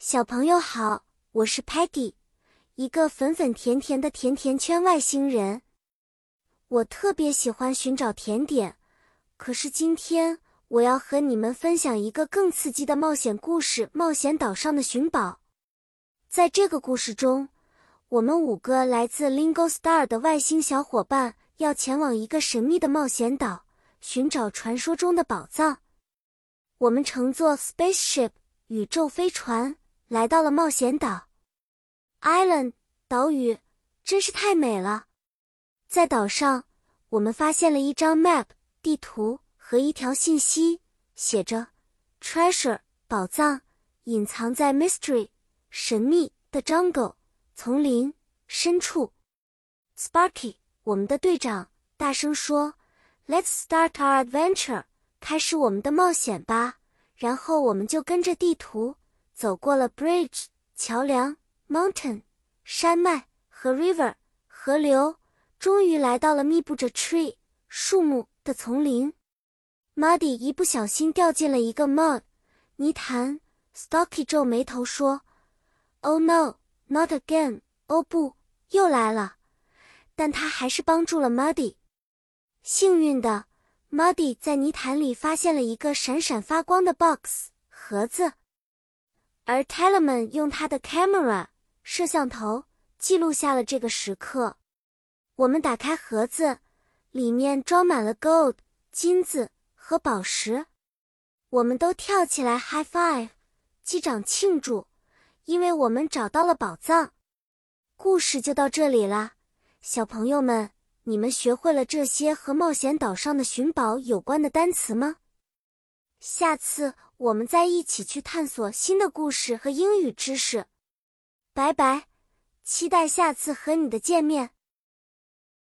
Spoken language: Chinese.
小朋友好，我是 Patty，一个粉粉甜甜的甜甜圈外星人。我特别喜欢寻找甜点，可是今天我要和你们分享一个更刺激的冒险故事——冒险岛上的寻宝。在这个故事中，我们五个来自 Lingo Star 的外星小伙伴要前往一个神秘的冒险岛，寻找传说中的宝藏。我们乘坐 spaceship 宇宙飞船。来到了冒险岛，Island 岛屿真是太美了。在岛上，我们发现了一张 map 地图和一条信息，写着 “treasure” 宝藏隐藏在 mystery 神秘的 jungle 丛林深处。Sparky 我们的队长大声说：“Let's start our adventure，开始我们的冒险吧。”然后我们就跟着地图。走过了 bridge 桥梁，mountain 山脉和 river 河流，终于来到了密布着 tree 树木的丛林。Muddy 一不小心掉进了一个 mud 泥潭，Stocky 皱眉头说：“Oh no, not again！哦不，又来了。”但他还是帮助了 Muddy。幸运的，Muddy 在泥潭里发现了一个闪闪发光的 box 盒子。而 Telemann 用他的 camera 摄像头记录下了这个时刻。我们打开盒子，里面装满了 gold 金子和宝石。我们都跳起来 high five，击掌庆祝，因为我们找到了宝藏。故事就到这里啦，小朋友们，你们学会了这些和冒险岛上的寻宝有关的单词吗？下次我们再一起去探索新的故事和英语知识。拜拜，期待下次和你的见面。